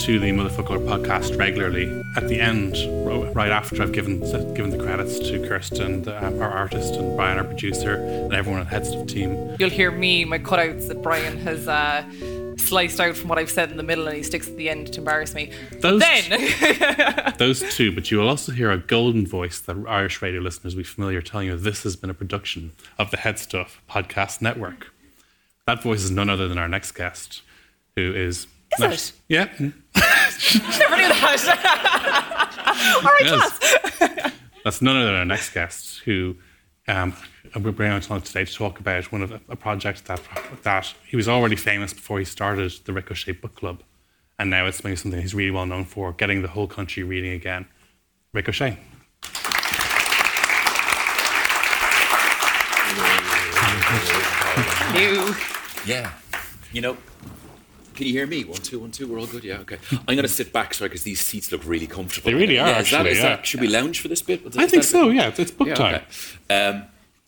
if you listen to the Motherfoclóir podcast regularly, at the end, right after I've given given the credits to Kirsten, the, um, our artist, and Brian, our producer, and everyone at the Headstuff team, You'll hear me, my cutouts that Brian has uh, sliced out from what I've said in the middle and he sticks at the end to embarrass me. Those- then, those two, but you will also hear a golden voice that Irish radio listeners will be familiar telling you this has been a production of the Headstuff Podcast Network. That voice is none other than our next guest, who is. Is it? Yeah. never knew that. All right, Yes. class. That's none other than our next guest, who um, we're bringing on today to talk about one of a, a project that that he was already famous before he started the Rick O'Shea Book Club, and now it's maybe something he's really well known for, getting the whole country reading again. Rick O'Shea. You. Yeah. You know, can you hear me? One, two, one, two. We're all good. Yeah. Okay. I'm going to sit back, sorry, because these seats look really comfortable. They really are, Yeah, is that- actually, is yeah. that- should we lounge for this bit? Is I think so. bit- Yeah, it's, it's book Yeah, time. okay. Um,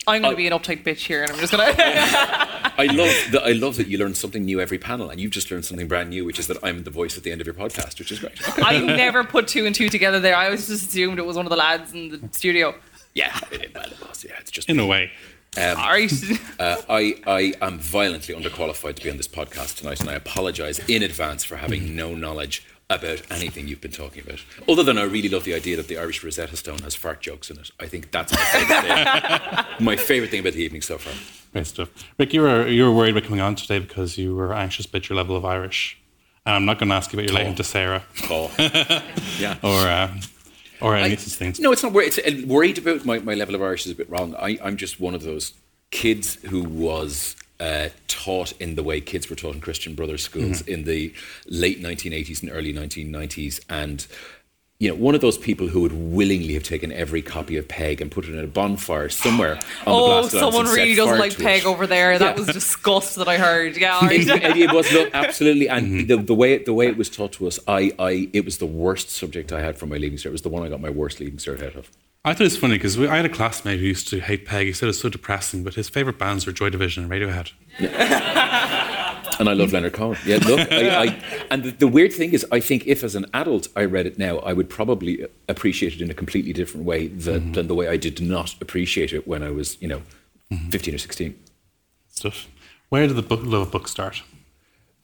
I'm going to be an uptight bitch here, and I'm just going to. I love that. I love that you learn something new every panel, and you've just learned something brand new, which is that I'm the voice at the end of your podcast, which is great. I never put two and two together there. I always just assumed it was one of the lads in the studio. Yeah, it, well, it was. Yeah, it's just In a way. Um, All right. Uh, I, I am violently underqualified to be on this podcast tonight, and I apologise in advance for having no knowledge about anything you've been talking about. Other than I really love the idea that the Irish Rosetta Stone has fart jokes in it. I think that's my favourite thing. my favourite thing about the evening so far. Great stuff. Rick, you were you were worried about coming on today because you were anxious about your level of Irish. And I'm not going to ask you about your relation to Sarah Oh, yeah. or uh, or any I- of these things. No, it's not worried. It's uh, worried about my, my level of Irish is a bit wrong. I, I'm just one of those kids who was uh, taught in the way kids were taught in Christian Brothers schools in the late 1980s and early 1990s, and you know, one of those people who would willingly have taken every copy of Peig and put it in a bonfire somewhere. On oh, blasted someone really doesn't like Peig it. over there. That was disgust that I heard. Yeah, all right. it, it was look, absolutely, and mm-hmm. the, the way the way it was taught to us, I, I it was the worst subject I had for my leaving cert. It was the one I got my worst leaving cert out of. I thought it was funny because I had a classmate who used to hate Peig. He said it was so depressing, but his favourite bands were Joy Division and Radiohead. And I love Leonard Cohen. Yeah, look, I, I, and the, the weird thing is, I think if as an adult I read it now, I would probably appreciate it in a completely different way than, than the way I did not appreciate it when I was, you know, 15 or 16. Stuff. Where did the book, love of books start?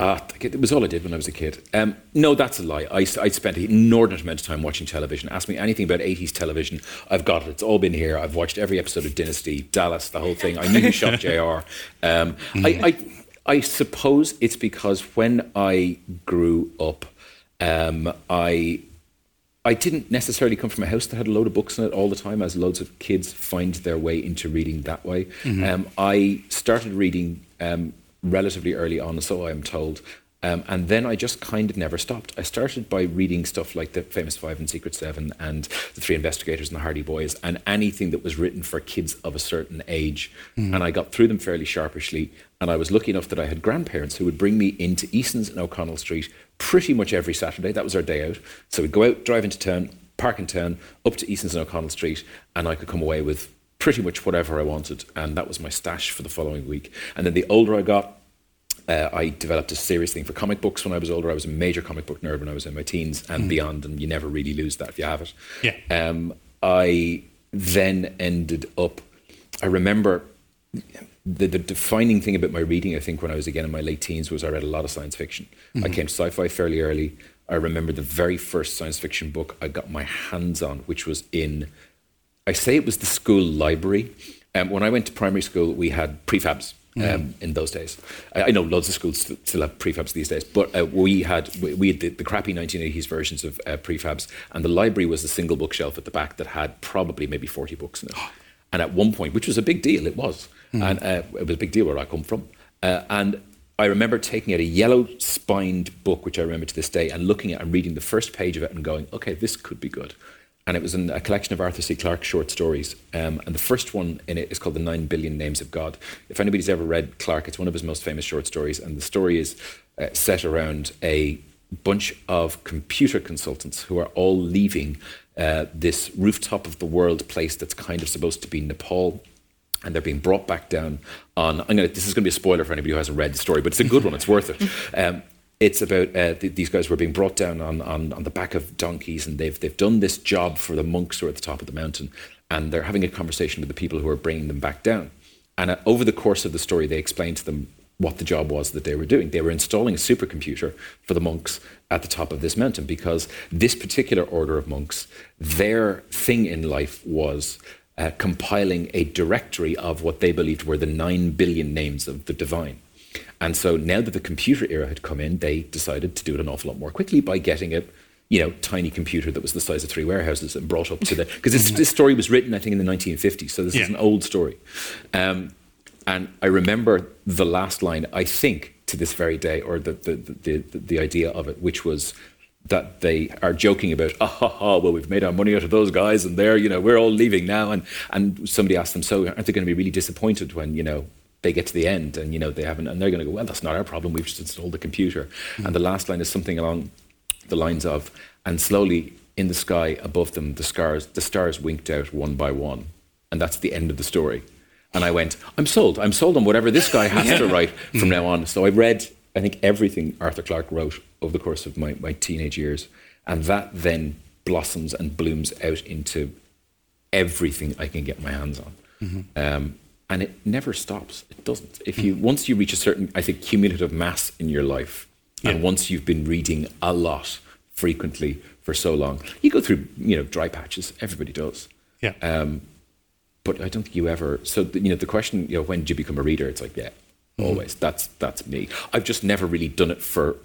Ah, it was all I did when I was a kid. Um, no, that's a lie. I, I spent an inordinate amount of time watching television. Ask me anything about 80s television. I've got it. It's all been here. I've watched every episode of Dynasty, Dallas, the whole thing. I knew who shot JR. Um, I, I, I suppose it's because when I grew up, um, I I didn't necessarily come from a house that had a load of books in it all the time, as loads of kids find their way into reading that way. Um, I started reading um, relatively early on, so I'm told. Um, and then I just kind of never stopped. I started by reading stuff like The Famous Five and Secret Seven and The Three Investigators and The Hardy Boys and anything that was written for kids of a certain age. And I got through them fairly sharpishly. And I was lucky enough that I had grandparents who would bring me into Eason's and O'Connell Street pretty much every Saturday. That was our day out. So we'd go out, drive into town, park in town, up to Eason's and O'Connell Street, and I could come away with pretty much whatever I wanted. And that was my stash for the following week. And then the older I got, uh, I developed a serious thing for comic books when I was older. I was a major comic book nerd when I was in my teens and beyond, and you never really lose that if you have it. Yeah. Um, I then ended up, I remember the, the defining thing about my reading, I think, when I was again in my late teens, was I read a lot of science fiction. I came to sci fi fairly early. I remember the very first science fiction book I got my hands on, which was in, I say it was the school library. Um, when I went to primary school, we had prefabs. Um, in those days, I, I know loads of schools st- still have prefabs these days, but uh, we had we, we had the, the crappy 1980s versions of uh, prefabs, and the library was a single bookshelf at the back that had probably maybe 40 books in it. And at one point, which was a big deal, it was, and uh, it was a big deal where I come from, uh, and I remember taking out a yellow spined book, which I remember to this day, and looking at and reading the first page of it and going, okay, this could be good. And it was in a collection of Arthur C. Clarke short stories. Um, and the first one in it is called The Nine Billion Names of God. If anybody's ever read Clarke, it's one of his most famous short stories. And the story is uh, set around a bunch of computer consultants who are all leaving uh, this rooftop of the world place that's kind of supposed to be Nepal and they're being brought back down on. I'm gonna. This is going to be a spoiler for anybody who hasn't read the story, but it's a good one. It's worth it. Um, it's about uh, th- these guys were being brought down on, on, on the back of donkeys, and they've they've done this job for the monks who are at the top of the mountain, and they're having a conversation with the people who are bringing them back down. And uh, over the course of the story, they explain to them what the job was that they were doing. They were installing a supercomputer for the monks at the top of this mountain because this particular order of monks, their thing in life was uh, compiling a directory of what they believed were the nine billion names of the divine. And so now that the computer era had come in, they decided to do it an awful lot more quickly by getting a you know tiny computer that was the size of three warehouses and brought up to the because this, this story was written I think in the 1950s, so this Yeah. is an old story. Um, and I remember the last line, I think, to this very day, or the, the, the, the, the idea of it, which was that they are joking about, ah, ha, ha, well, we've made our money out of those guys, and they're, you know, we're all leaving now. And, and somebody asked them, so aren't they going to be really disappointed when, you know, they get to the end and, you know, they haven't, and they're going to go, well, that's not our problem, we've just installed the computer. Hmm. And the last line is something along the lines of, and slowly in the sky above them, the stars, the stars winked out one by one. And that's the end of the story. And I went, I'm sold. I'm sold on whatever this guy has to write from hmm. now on. So I read, I think, everything Arthur Clarke wrote over the course of my, my teenage years. And that then blossoms and blooms out into everything I can get my hands on. Mm-hmm. Um, and it never stops. It doesn't. If you once you reach a certain, I think, cumulative mass in your life, and once you've been reading a lot frequently for so long, you go through you know dry patches. Everybody does. Yeah. Um, but I don't think you ever. So the, you know the question, you know, when did you become a reader? It's like yeah, always. That's that's me. I've just never really done it for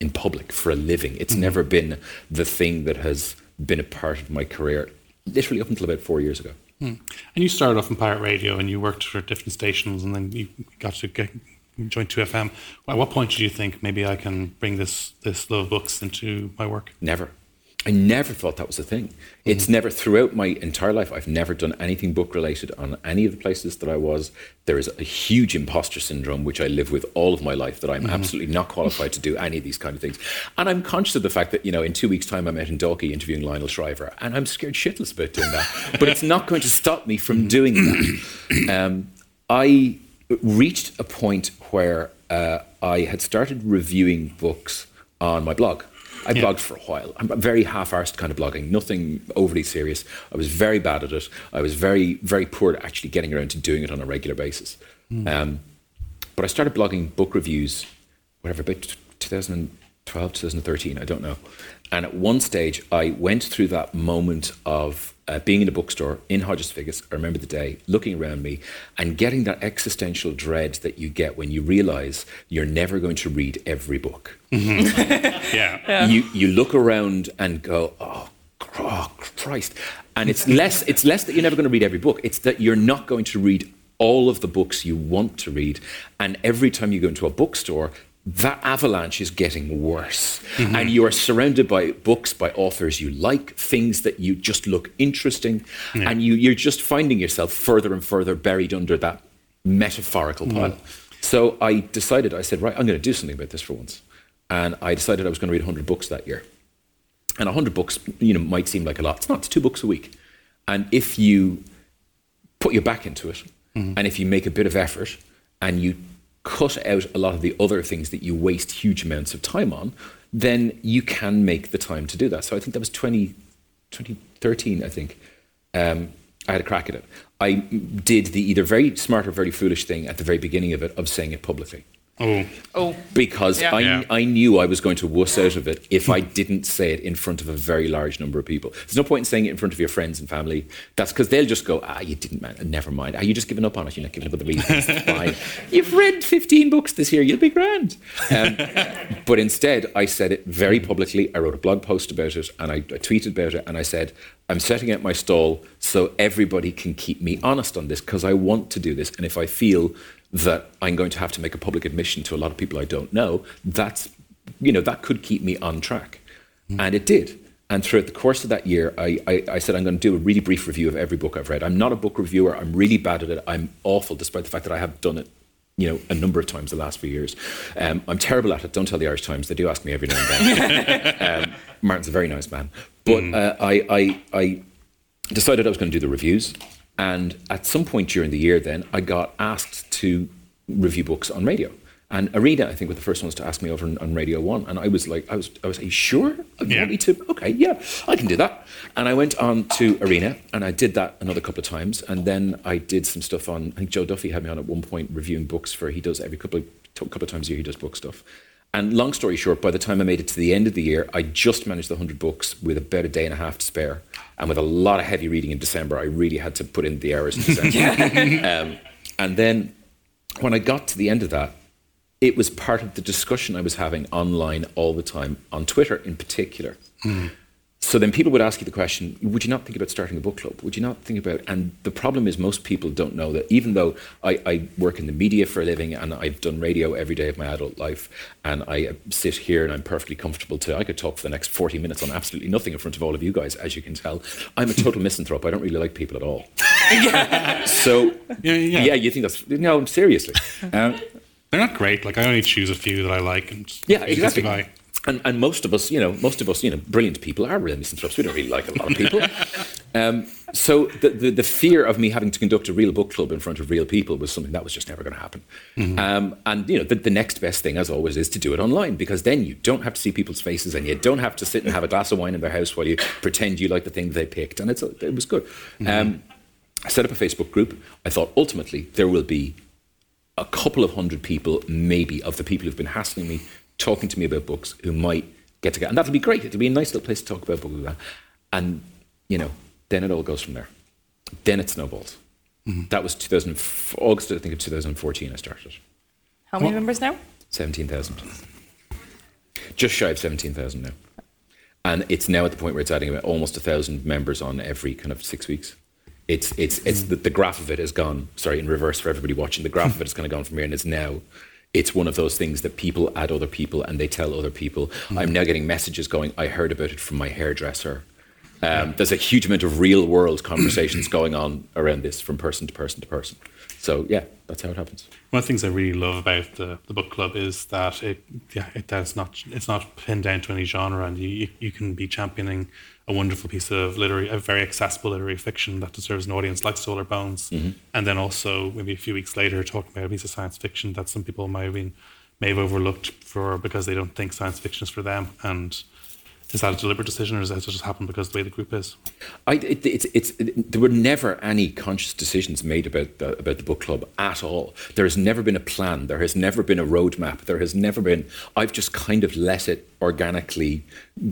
in public for a living. It's never been the thing that has been a part of my career. Literally up until about four years ago. Hmm. And you started off in pirate radio and you worked for different stations and then you got to get, join 2FM. At what point did you think maybe I can bring this, this love of books into my work? Never. I never thought that was a thing. It's never, throughout my entire life, I've never done anything book related on any of the places that I was. There is a huge imposter syndrome, which I live with all of my life, that I'm absolutely not qualified to do any of these kind of things. And I'm conscious of the fact that, you know, in two weeks' time, I'm out in Dalkey interviewing Lionel Shriver, and I'm scared shitless about doing that. but it's not going to stop me from doing that. Um, I reached a point where uh, I had started reviewing books on my blog. I Yeah. blogged for a while. I'm a very half-arsed kind of blogging, nothing overly serious. I was very bad at it. I was very, very poor at actually getting around to doing it on a regular basis. Um, but I started blogging book reviews, whatever, about 2012, 2013, I don't know. And at one stage, I went through that moment of uh, being in a bookstore in Hodges Figgis, I remember the day, looking around me and getting that existential dread that you get when you realize you're never going to read every book Yeah. you you look around and go, oh, oh, Christ, and it's less it's less that you're never going to read every book. It's that you're not going to read all of the books you want to read, and every time you go into a bookstore. That avalanche is getting worse. Mm-hmm. And you are surrounded by books by authors you like, things that you just look interesting, and you, you're just finding yourself further and further buried under that metaphorical mm-hmm. pile. So I decided, I said, right, I'm going to do something about this for once. And I decided I was going to read 100 books that year. And 100 books, you know, might seem like a lot. It's not. It's two books a week. And if you put your back into it, mm-hmm. and if you make a bit of effort, and you cut out a lot of the other things that you waste huge amounts of time on, then you can make the time to do that. So I think that was 20, 2013, I think. Um, I had a crack at it. I did the either very smart or very foolish thing at the very beginning of it of saying it publicly Oh, Oh, because Yeah. I, Yeah. I knew I was going to wuss out of it if I didn't say it in front of a very large number of people. There's no point in saying it in front of your friends and family. That's because they'll just go, ah, you didn't, man. Never mind. Are you just giving up on it? You're not giving up on the reasons. Fine. You've read 15 books this year. You'll be grand. Um, but instead, I said it very publicly. I wrote a blog post about it and I, I tweeted about it. And I said, I'm setting out my stall so everybody can keep me honest on this because I want to do this. And if I feel that I'm going to have to make a public admission to a lot of people I don't know, that's, you know, that could keep me on track. And it did. And throughout the course of that year, I, I, I said, I'm going to do a really brief review of every book I've read. I'm not a book reviewer. I'm really bad at it. I'm awful, despite the fact that I have done it, you know, a number of times the last few years. Um, I'm terrible at it. Don't tell the Irish Times. They do ask me every now and then. um, Martin's a very nice man. But uh, I, I, I decided I was going to do the reviews. And at some point during the year, then I got asked to review books on radio. And Arena, I think, were the first ones to ask me over on, on Radio One, and I was like, I was, I was, are you sure? You Yeah. want me to? Okay, yeah, I can do that. And I went on to Arena, and I did that another couple of times, and then I did some stuff on. I think Joe Duffy had me on at one point reviewing books for. He does every couple of couple of times a year. He does book stuff. And long story short, by the time I made it to the end of the year, I just managed the 100 books with about a day and a half to spare. And with a lot of heavy reading in December, I really had to put in the hours in December. um, and then when I got to the end of that, it was part of the discussion I was having online all the time, on Twitter in particular. So then people would ask you the question, would you not think about starting a book club? Would you not think about and the problem is most people don't know that even though I, I work in the media for a living and I've done radio every day of my adult life and I sit here and I'm perfectly comfortable to I could talk for the next 40 minutes on absolutely nothing in front of all of you guys, as you can tell. I'm a total misanthrope. I don't really like people at all. so Yeah, yeah. you think that's no, seriously. Um, They're not great. Like I only choose a few that I like and Yeah, exactly. And, and most of us, you know, most of us, you know, brilliant people are real misanthropes. We don't really like a lot of people. um, so the, the, the fear of me having to conduct a real book club in front of real people was something that was just never going to happen. Um, and, you know, the, the next best thing, as always, is to do it online because then you don't have to see people's faces and you don't have to sit and have a glass of wine in their house while you pretend you like the thing they picked. And it's, it was good. Um, I set up a Facebook group. I thought ultimately there will be a couple of hundred people, maybe, of the people who've been hassling me, talking to me about books, who might get together. And that'll be great. It'll be a nice little place to talk about books. And, you know, then it all goes from there. Then it snowballs. Mm-hmm. That was 2000, August, I think, of 2014 I started. How many members now? 17,000. Just shy of 17,000 now. And it's now at the point where it's adding about almost a thousand members on every kind of six weeks. It's it's it's mm. the, the graph of it has gone. Sorry, in reverse for everybody watching. The graph of it has kind of gone from here, and it's now. It's one of those things that people add other people, and they tell other people. I'm now getting messages going. I heard about it from my hairdresser. Um, there's a huge amount of real world conversations going on around this from person to person to person. So yeah, that's how it happens. One of the things I really love about the, the book club is that it yeah it does not it's not pinned down to any genre and you, you, can be championing a wonderful piece of literary a very accessible literary fiction that deserves an audience like Solar Bones. Mm-hmm. And then also maybe a few weeks later talking about a piece of science fiction that some people might have been may have overlooked for because they don't think science fiction is for them. And is that a deliberate decision or does that just happen because the way the group is? I, it, it's, it's, it, there were never any conscious decisions made about the, about the book club at all. There has never been a plan. There has never been a roadmap. There has never been. I've just kind of let it organically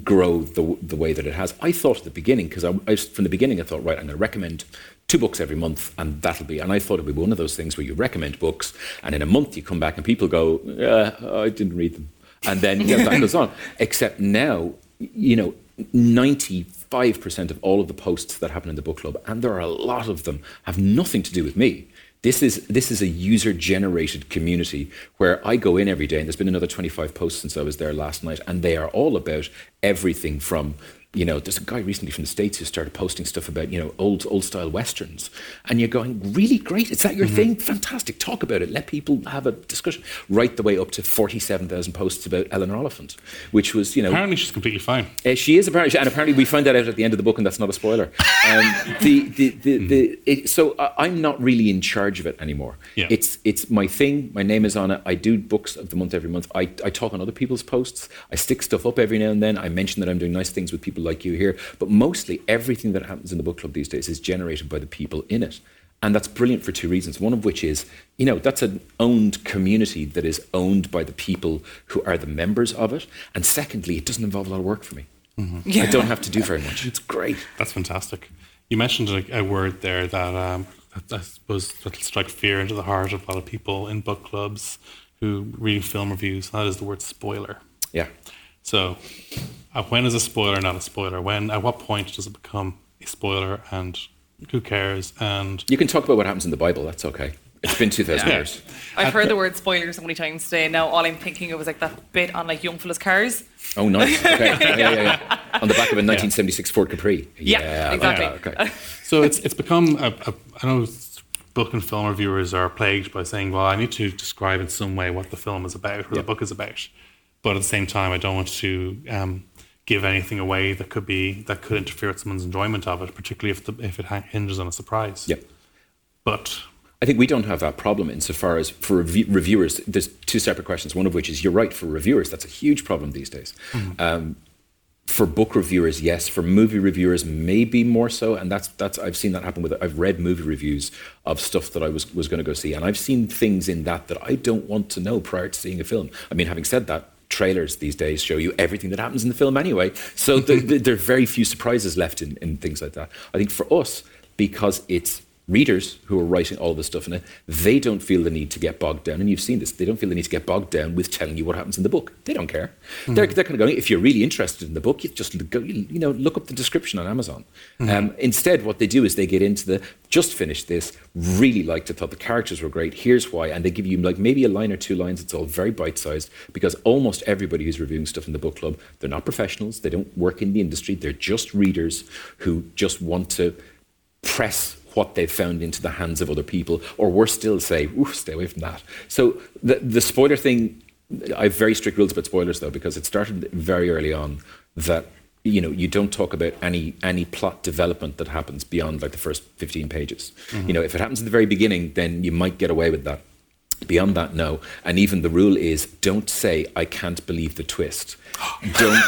grow the, the way that it has. I thought at the beginning, because I, I, from the beginning, I thought, right, I'm going to recommend two books every month, and that'll be. And I thought it'd be one of those things where you recommend books, and in a month you come back and people go, yeah, I didn't read them. And then you know, that goes on. Except now, you know, 95% of all of the posts that happen in the book club, and there are a lot of them, have nothing to do with me. This is, this is a user generated community where I go in every day, and there's been another 25 posts since I was there last night, and they are all about everything from you know, there's a guy recently from the States who started posting stuff about, you know, old old style westerns. And you're going, really great. Is that your thing? Fantastic. Talk about it. Let people have a discussion. Right the way up to 47,000 posts about Eleanor Oliphant, which was, you know, Apparently she's completely fine. uh, she is apparently, and apparently we find that out at the end of the book, and that's not a spoiler. Um, the, the, the, the, it, so I, I'm not really in charge of it anymore. Yeah. It's it's my thing. My name is on it. I do books of the month every month. I, I talk on other people's posts. I stick stuff up every now and then. I mention that I'm doing nice things with people like you here. But mostly everything that happens in the book club these days is generated by the people in it. And that's brilliant for two reasons. One of which is, you know, that's an owned community that is owned by the people who are the members of it. And secondly, it doesn't involve a lot of work for me. I don't have to do very much. It's great. That's fantastic. You mentioned a, a word there that um, I suppose that'll strike fear into the heart of a lot of people in book clubs who read film reviews. That is the word spoiler. Yeah. So, uh, when is a spoiler not a spoiler? When at what point does it become a spoiler, and who cares? And You can talk about what happens in the Bible. That's okay. It's been 2,000 Yeah. years. I've heard the word spoiler so many times today. Now all I'm thinking of is like that bit on like Young Fella's Cars. Oh, nice. Okay. Yeah, yeah, yeah. On the back of a 1976 Ford Capri. Yeah, I exactly. that. Okay. so it's it's become a, a I know book and film reviewers are plagued by saying, well, I need to describe in some way what the film is about or Yeah. the book is about, but at the same time, I don't want to um, give anything away that could be that could interfere with someone's enjoyment of it, particularly if the, if it hinges on a surprise. Yep. But I think we don't have that problem insofar as for rev- reviewers, there's two separate questions. One of which is you're right, for reviewers, that's a huge problem these days. Um, for book reviewers, yes. For movie reviewers, maybe more so. And that's that's I've seen that happen with. I've read movie reviews of stuff that I was was going to go see, and I've seen things in that that I don't want to know prior to seeing a film. I mean, having said that, trailers these days show you everything that happens in the film anyway. So the, the, there are very few surprises left in, in things like that. I think for us, because it's readers who are writing all this stuff in it, they don't feel the need to get bogged down. And you've seen this. They don't feel the need to get bogged down with telling you what happens in the book. They don't care. They're, they're kind of going, if you're really interested in the book, you just go, you know, look up the description on Amazon. Um, instead, what they do is they get into the, just finished this, really liked it, thought the characters were great, here's why. And they give you like maybe a line or two lines. It's all very bite-sized because almost everybody who's reviewing stuff in the book club, they're not professionals. They don't work in the industry. They're just readers who just want to press what they've found into the hands of other people, or worse still, say, Ooh, stay away from that. So the, the spoiler thing, I have very strict rules about spoilers though, because it started very early on that you know you don't talk about any any plot development that happens beyond like the first 15 pages. Mm-hmm. You know, if it happens at the very beginning, then you might get away with that. Beyond that, no. And even the rule is don't say, I can't believe the twist. Don't.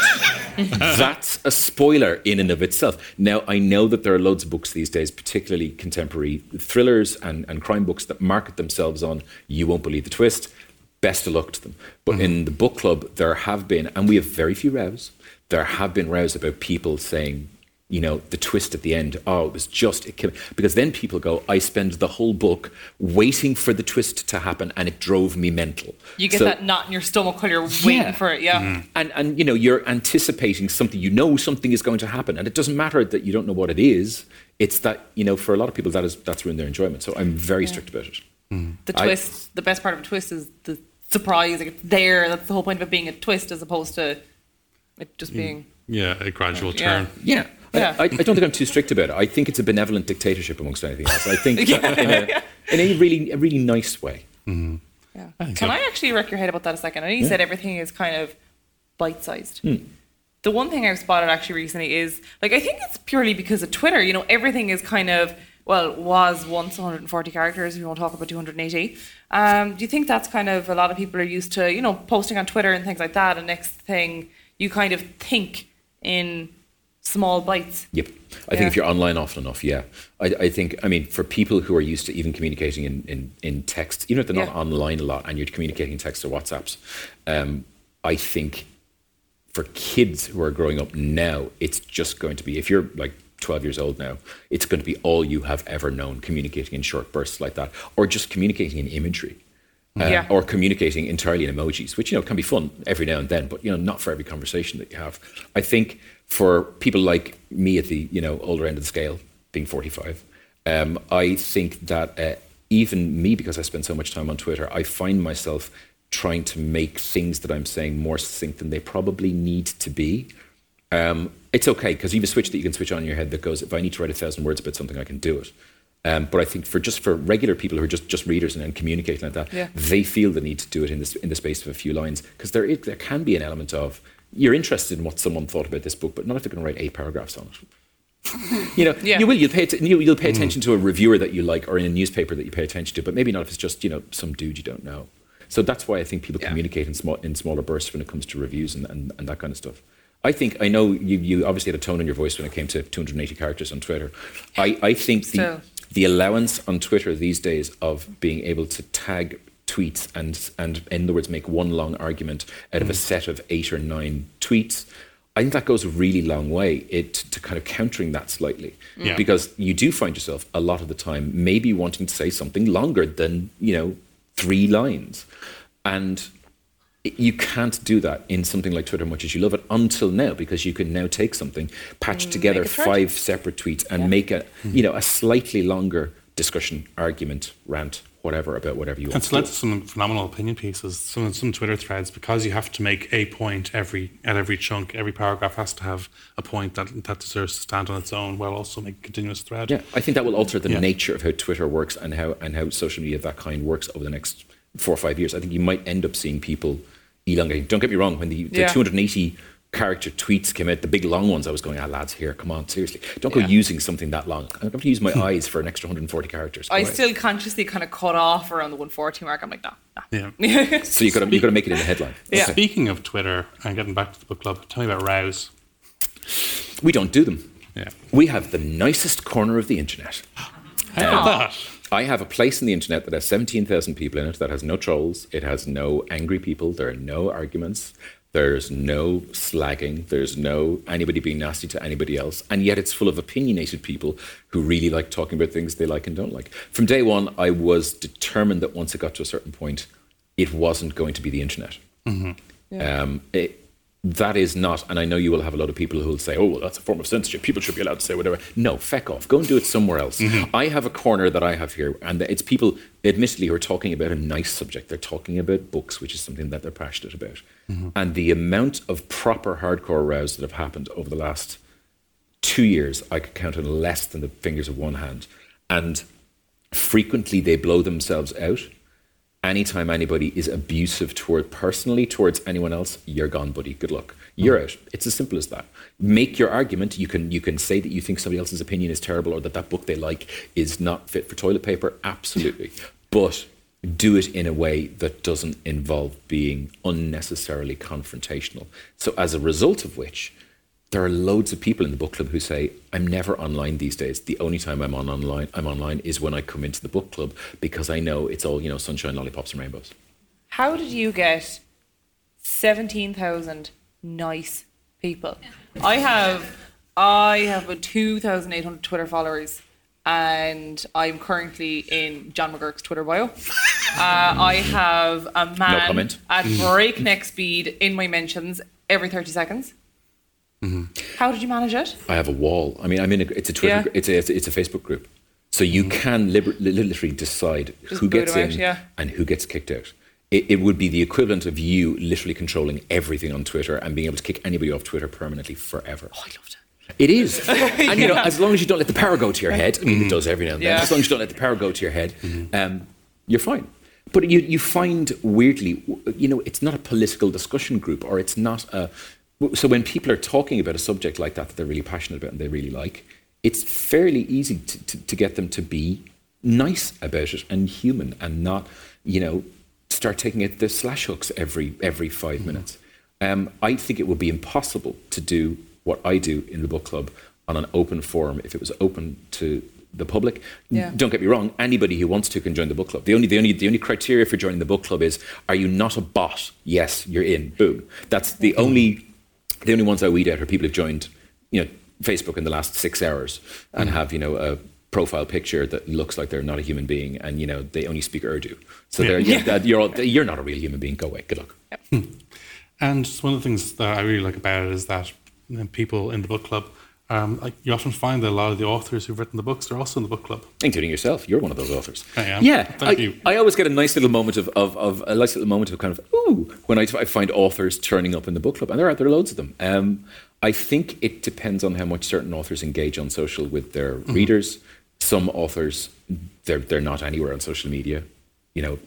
that's a spoiler in and of itself. Now, I know that there are loads of books these days, particularly contemporary thrillers and, and crime books, that market themselves on, you won't believe the twist. Best of luck to them. But in the book club, there have been, and we have very few rows, there have been rows about people saying, you know, the twist at the end, oh, it was just, it came, because then people go, I spend the whole book waiting for the twist to happen and it drove me mental. You get So- that knot in your stomach while you're waiting Yeah. for it. Yeah. Mm-hmm. and and you know you're anticipating something you know something is going to happen and it doesn't matter that you don't know what it is it's that you know for a lot of people that is that's ruined their enjoyment so i'm very strict about it mm. The I- twist, the best part of a twist is the surprise. Like it's there. That's the whole point of it being a twist as opposed to it just mm. being. Yeah, a gradual Yeah. turn. yeah Yeah. I, I, I don't think I'm too strict about it. I think it's a benevolent dictatorship amongst anything else. I think that in, a, in a really, a really nice way. Yeah. Can I actually wreck your head about that a second? I know you said everything is kind of bite sized. The one thing I've spotted actually recently is like I think it's purely because of Twitter. You know, everything is kind of well was once 140 characters. We won't talk about 280. Um, do you think that's kind of a lot of people are used to you know posting on Twitter and things like that? And next thing you kind of think in small bites. Yep. I Yeah. think if you're online often enough, yeah. I, I think, I mean, for people who are used to even communicating in, in, in text, even if they're not Yeah. online a lot and you're communicating in text or WhatsApps, um, I think for kids who are growing up now, it's just going to be, if you're like 12 years old now, it's going to be all you have ever known, communicating in short bursts like that, or just communicating in imagery. uh, Yeah. or communicating entirely in emojis, which you know can be fun every now and then, but you know not for every conversation that you have. I think for people like me at the you know older end of the scale, being forty five, um, I think that uh, even me, because I spend so much time on Twitter, I find myself trying to make things that I'm saying more succinct than they probably need to be. Um, it's okay because you have a switch that you can switch on in your head that goes, if I need to write a thousand words about something, I can do it. Um, but I think for just for regular people who are just, just readers and, and communicating like that, Yeah. they feel the need to do it in this in the space of a few lines because there is, there can be an element of you're interested in what someone thought about this book, but not if they're going to write eight paragraphs on it. you know, Yeah. you will. You'll pay. att- you, you'll pay hmm. attention to a reviewer that you like, or in a newspaper that you pay attention to, but maybe not if it's just you know some dude you don't know. So that's why I think people Yeah. communicate in small in smaller bursts when it comes to reviews and, and, and that kind of stuff. I think I know you, you obviously had a tone in your voice when it came to 280 characters on Twitter. I, I think the Still. the allowance on Twitter these days of being able to tag tweets and and in other words make one long argument out of a mm. set of eight or nine tweets. I think that goes a really long way it, to kind of countering that slightly mm. Yeah. because you do find yourself a lot of the time maybe wanting to say something longer than you know three lines, and you can't do that in something like Twitter, much as you love it, until now, because you can now take something, patch mm, together Mm, thread. five separate tweets, and make a you know a slightly longer discussion, argument, rant, whatever about whatever you want. It's to led to some phenomenal opinion pieces. Some some Twitter threads because you have to make a point every at every chunk. Every paragraph has to have a point that that deserves to stand on its own, while also make a continuous thread. Yeah, I think that will alter the Yeah. nature of how Twitter works and how and how social media of that kind works over the next four or five years. I think you might end up seeing people elongating. Don't get me wrong, when the, the Yeah. 280 character tweets came out, the big long ones, I was going, ah, lads, here, come on, seriously. Don't go Yeah. using something that long. I'm going to use my eyes for an extra 140 characters. Go I away. still consciously kind of cut off around the 140 mark. I'm like, nah, nah. Yeah. So you've got, to, you've got to make it in the headline. Yeah. Okay. Speaking of Twitter and getting back to the book club, tell me about rows. We don't do them. Yeah. We have the nicest corner of the internet. How about that? I have a place in the internet that has 17,000 people in it, that has no trolls, it has no angry people, there are no arguments, there's no slagging, there's no anybody being nasty to anybody else, and yet it's full of opinionated people who really like talking about things they like and don't like. From day one, I was determined that once it got to a certain point, it wasn't going to be the internet. Um, it, that is not, and I know you will have a lot of people who will say, oh, well, that's a form of censorship. People should be allowed to say whatever. No, feck off. Go and do it somewhere else. Mm-hmm. I have a corner that I have here, and it's people, admittedly, who are talking about a nice subject. They're talking about books, which is something that they're passionate about. Mm-hmm. And the amount of proper hardcore rows that have happened over the last two years, I could count on less than the fingers of one hand. And frequently they blow themselves out. Anytime anybody is abusive toward personally towards anyone else, you're gone, buddy. Good luck. You're mm. out. It's as simple as that. Make your argument. You can you can say that you think somebody else's opinion is terrible or that that book they like is not fit for toilet paper. Absolutely, but do it in a way that doesn't involve being unnecessarily confrontational. So as a result of which, there are loads of people in the book club who say, I'm never online these days. The only time I'm on online I'm online is when I come into the book club because I know it's all, you know, sunshine, lollipops and rainbows. How did you get 17,000 nice people? I have I have about 2,800 Twitter followers and I'm currently in John McGurk's Twitter bio. Uh, I have a man comment. at breakneck speed in my mentions every 30 seconds. Mm-hmm. How did you manage it? I have a wall. I mean, I'm in a, it's a Twitter, Yeah. it's a, it's a, it's a Facebook group. So you mm-hmm. can liber- literally decide Just who gets in out, yeah. and who gets kicked out. It, it would be the equivalent of you literally controlling everything on Twitter and being able to kick anybody off Twitter permanently forever. Oh, I loved it. It is. And you know, as long as you don't let the power go to your head, I mean, it does every now and then. Yeah. As long as you don't let the power go to your head, um, you're fine. But you, you find weirdly, you know, it's not a political discussion group or it's not a. So when people are talking about a subject like that that they're really passionate about and they really like, it's fairly easy to, to, to get them to be nice about it and human and not, you know, start taking it the slash hooks every every 5 minutes. Um, I think it would be impossible to do what I do in the book club on an open forum if it was open to the public. Yeah. Don't get me wrong; anybody who wants to can join the book club. The only the only the only criteria for joining the book club is: are you not a bot? Yes, you're in. Boom. That's the only the only ones I weed out are people who've joined, you know, Facebook in the last six hours and mm. have you know a profile picture that looks like they're not a human being and you know they only speak Urdu. So they're yeah. you're all, you're not a real human being. Go away. Good luck. Hmm. And one of the things that I really like about it is that people in the book club, um, like you often find that a lot of the authors who've written the books, they're also in the book club. including yourself. You're one of those authors. I am. Yeah, Thank I, you. I always get a nice little moment of, of, of a nice little moment of kind of ooh when I, I find authors turning up in the book club, and there are there are loads of them. Um, I think it depends on how much certain authors engage on social with their Mm-hmm. readers. Some authors they're they're not anywhere on social media. You know,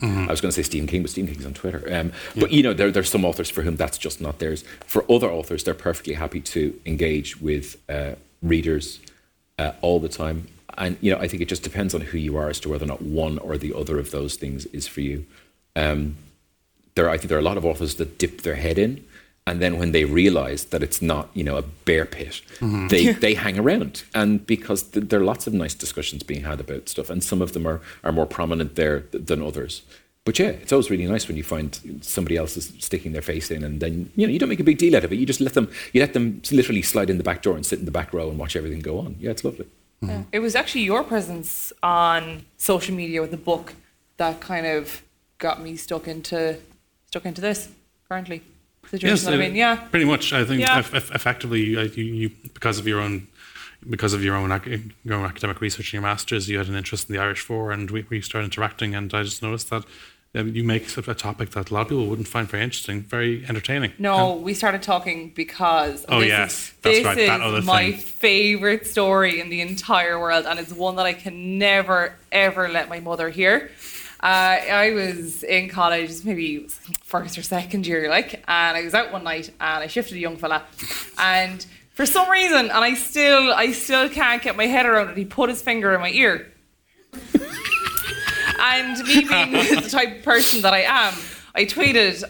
Mm-hmm. I was going to say Stephen King, but Stephen King's on Twitter. Um, But you know, there, there's some authors for whom that's just not theirs. For other authors, they're perfectly happy to engage with uh, readers uh, all the time. And you know, I think it just depends on who you are as to whether or not one or the other of those things is for you. Um, there, I think there are a lot of authors that dip their head in, and then when they realise that it's not, you know, a bear pit, mm-hmm. they they hang around, and because th- there are lots of nice discussions being had about stuff, and some of them are are more prominent there th- than others. But yeah, it's always really nice when you find somebody else is sticking their face in, and then you know you don't make a big deal out of it. You just let them you let them literally slide in the back door and sit in the back row and watch everything go on. Yeah, it's lovely. Mm-hmm. Yeah. It was actually your presence on social media with the book that kind of got me stuck into stuck into this currently situation that I'm uh. Yeah. Pretty much. I think Yeah. eff- eff- effectively, uh, you, you because of your own because of your own, ac- your own academic research and your masters, you had an interest in the Irish For, and we, we started interacting. And I just noticed that um, you make a topic that a lot of people wouldn't find very interesting, very entertaining. No, we started talking because Oh, this yes, is, that's this right, is that other my thing. favorite story in the entire world, and it's one that I can never ever let my mother hear. Uh, I was in college, maybe first or second year, like, and I was out one night and I shifted a young fella, and for some reason, and I still, I still can't get my head around it. He put his finger in my ear, and me being the type of person that I am, I tweeted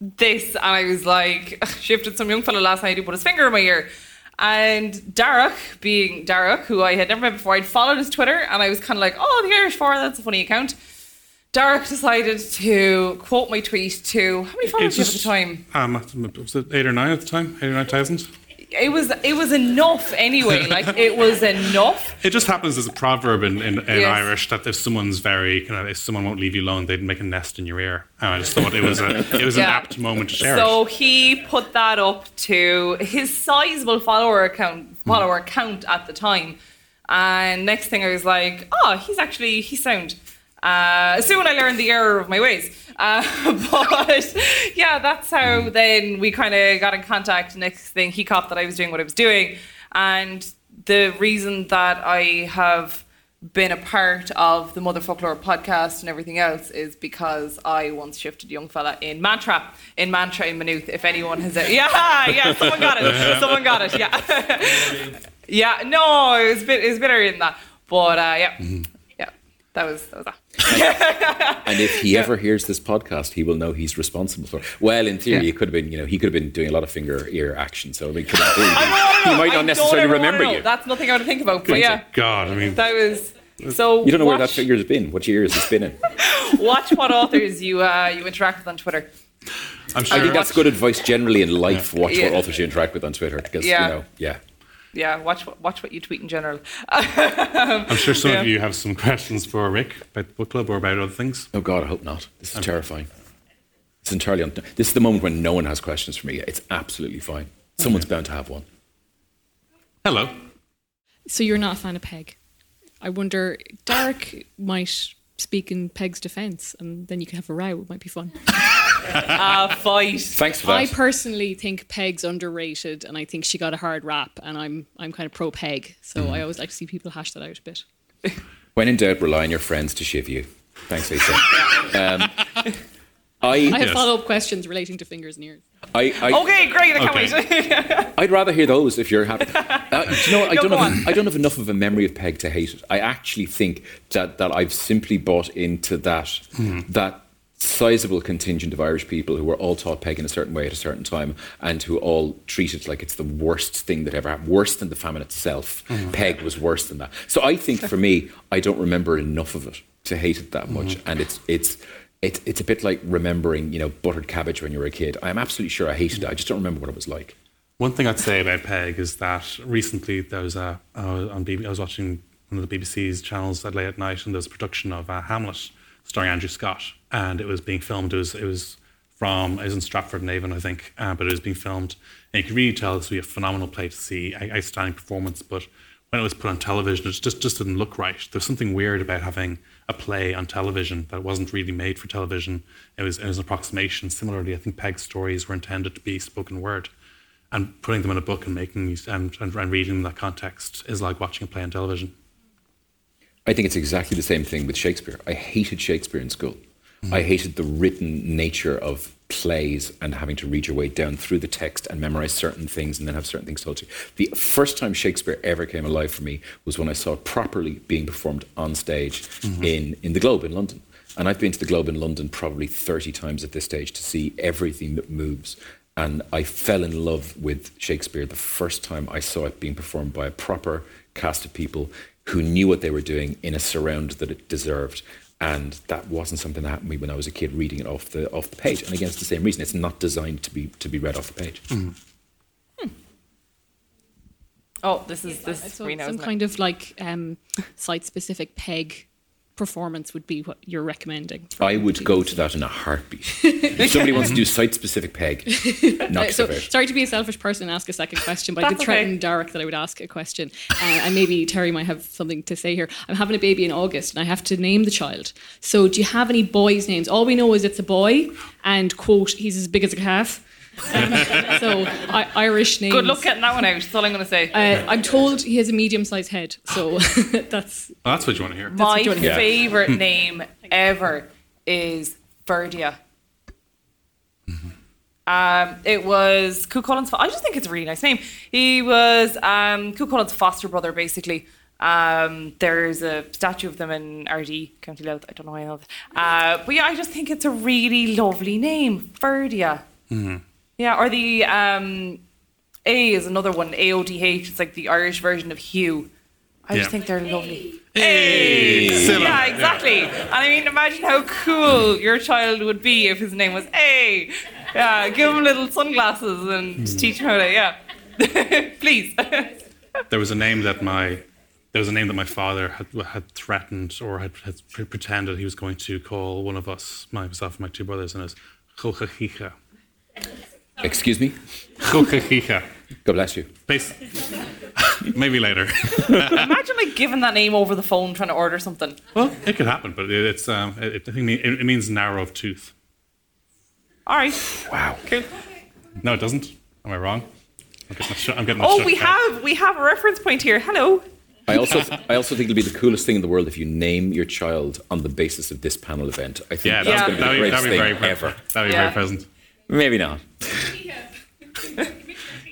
this, and I was like, shifted some young fella last night who put his finger in my ear. And Darach, being Darach, who I had never met before, I'd followed his Twitter and I was kind of like, oh, the Irish For, that's a funny account. Darach decided to quote my tweet to how many followers did you have at the time? Um, was it eight or nine at the time? Eight or nine thousand? It was it was enough anyway. Like it was enough. It just happens as a proverb in, in, in Yes. Irish that if someone's very kind of if someone won't leave you alone, they'd make a nest in your ear. And I just thought it was a it was an apt moment to share So it. he put that up to his sizable follower account follower account at the time. And next thing I was like, oh, he's actually he's sound. Uh, soon I learned the error of my ways. Uh, but yeah, that's how then we kind of got in contact. Next thing he caught that I was doing what I was doing. And the reason that I have been a part of the Motherfoclóir podcast and everything else is because I once shifted a young fella in Mantra, in Mantra in Maynooth. If anyone has it, yeah, yeah, someone got it, someone got it, yeah, yeah. No, it was a bit, it was a bit earlier than that, but uh, yeah, yeah, that was that was that. And if he ever hears this podcast, he will know he's responsible for. It. Well, in theory, Yeah. it could have been. You know, he could have been doing a lot of finger ear action. So I mean, could have, I he might not don't necessarily remember you. That's nothing I would think about. But Thank yeah, God, I mean, that was. So You don't know where that watch- finger's been. What year is it in. Watch what authors you uh, you interact with on Twitter. I'm I think that's good advice generally in life. Watch Yeah. what authors you interact with on Twitter because Yeah. you know, yeah. Yeah, watch what watch what you tweet in general. I'm sure some of you have some questions for Rick about the book club or about other things. Oh God, I hope not. This is terrifying. It's entirely. Un- this is the moment when no one has questions for me. It's absolutely fine. Someone's bound to have one. Hello. So you're not a fan of Peig. I wonder, Darach might speak in Peig's defence, and then you can have a row. It might be fun. Uh, fight. Thanks for that. I personally think Peig's underrated, and I think she got a hard rap, and I'm I'm kind of pro Peig. So Mm. I always like to see people hash that out a bit. when in doubt, rely on your friends to shiv you. Thanks, Lisa. um, I, I have Yes. follow up questions relating to fingers and ears. I, I, Okay, great. I can't Okay. wait. I'd rather hear those if you're happy. Uh, do you know, what? I No, don't go have. I don't have enough of a memory of Peig to hate it. I actually think that, that I've simply bought into that hmm. that sizable contingent of Irish people who were all taught Peig in a certain way at a certain time and who all treat it like it's the worst thing that ever happened, worse than the famine itself. Hmm. Peig was worse than that. So I think for me, I don't remember enough of it to hate it that much, hmm. and it's it's. It's, it's a bit like remembering, you know, buttered cabbage when you were a kid. I'm absolutely sure I hated it. I just don't remember what it was like. One thing I'd say about Peig is that recently there was a I was on BB, I was watching one of the BBC's channels at late at night, and there was a production of uh, Hamlet starring Andrew Scott, and it was being filmed. It was it was from it was in Stratford and Avon, I think, uh, but it was being filmed, and you could really tell this would be a phenomenal play to see, outstanding performance. But when it was put on television, it just just didn't look right. There was something weird about having a play on television that wasn't really made for television. It was it was an approximation. Similarly, I think Peig's stories were intended to be spoken word and putting them in a book and making and, and, and reading in that context is like watching a play on television. I think it's exactly the same thing with Shakespeare. I hated Shakespeare in school. I hated the written nature of plays and having to read your way down through the text and memorize certain things and then have certain things told to you. The first time Shakespeare ever came alive for me was when I saw it properly being performed on stage mm-hmm. in, in the Globe in London. And I've been to the Globe in London probably 30 times at this stage to see everything that moves. And I fell in love with Shakespeare the first time I saw it being performed by a proper cast of people who knew what they were doing in a surround that it deserved. And that wasn't something that happened to me when I was a kid reading it off the off the page. And again, it's the same reason. It's not designed to be to be read off the page. Oh, this is this is So Reno, some isn't it? kind of like um, site-specific Peig performance would be what you're recommending. I would people go to that in a heartbeat. if somebody wants to do site specific Peig, knock so stuff out. sorry to be a selfish person and ask a second question, but I That's did threaten okay. Darach that I would ask a question, uh, and maybe Terry might have something to say here. I'm having a baby in August, and I have to name the child. So, do you have any boys' names? All we know is it's a boy, and quote, he's as big as a calf. So I, Irish names. Good luck getting that one out. That's all I'm going to say. Uh, I'm told he has a medium-sized head, so that's Well, that's what you want to hear. My what you wanna hear. favorite name ever is Ferdia. Um, it was Cú Chulainn's. I just think it's a really nice name. He was um, Cú Chulainn's foster brother, basically. Um, there's a statue of them in Ardee, County Louth. I don't know why I know that. Uh, but yeah, I just think it's a really lovely name, Ferdia. Yeah, or the um, A is another one, A O D H. It's like the Irish version of Hugh. I just Yeah. think they're lovely. Hey, Cilla. Yeah, exactly. And I mean, imagine how cool your child would be if his name was A. Yeah, give him little sunglasses and just teach him how to, yeah. Please. There was a name that my there was a name that my father had had threatened or had, had pre- pretended he was going to call one of us, myself and my two brothers, and it was Chochachicha. Excuse me. Chochachicha. God bless you. Bas- Maybe later. imagine like giving that name over the phone trying to order something. well, it could happen, but it, it's um, it, I think it, it means narrow of tooth. All right. Wow. Cool. No, it doesn't. Am I wrong? I'm getting a sh- I'm getting a Oh, shut we down. have we have a reference point here. Hello. I also, I also think it'll be the coolest thing in the world if you name your child on the basis of this panel event. I think Yeah, that's that's, going to be the that'd, be, greatest be thing pre- ever. That'd be Yeah. very present. Maybe not.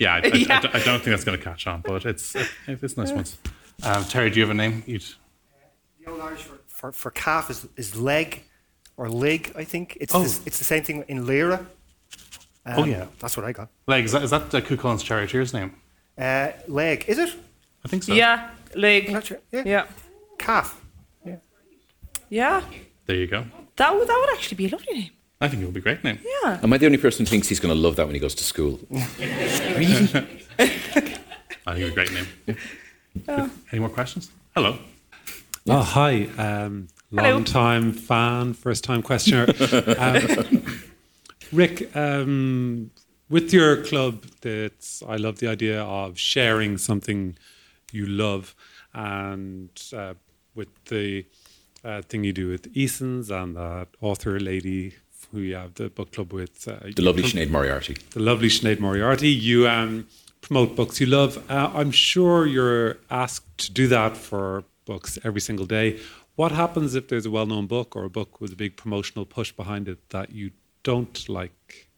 Yeah, I, I, Yeah. I, I don't think that's going to catch on, but it's it, it's nice ones. Um, Terry, do you have a name? You'd, The old Irish for, for, for calf is, is leg or lig, I think. It's, Oh. the, it's the same thing in Lyra. Oh, yeah. That's what I got. like, is that, is that uh, Cú Chulainn's charioteer's name? Uh, leg, is it? I think so. Yeah, leg. I'm not sure. Yeah. Yeah. Calf. Yeah. There you go. That would that would actually be a lovely name. I think it would be a great name. Yeah. Am I the only person who thinks he's going to love that when he goes to school? really? I think it's a great name. Good. Any more questions? Hello. Oh, hi. Um, Hello. long time fan, first time questioner. um, Rick, um, with your club, that's, I love the idea of sharing something you love. And uh, with the uh, thing you do with Eason's and that author lady who you have the book club with, uh, The lovely you- Sinead Moriarty. the lovely Sinead Moriarty. You um, promote books you love. Uh, I'm sure you're asked to do that for books every single day. What happens if there's a well known book or a book with a big promotional push behind it that you don't like?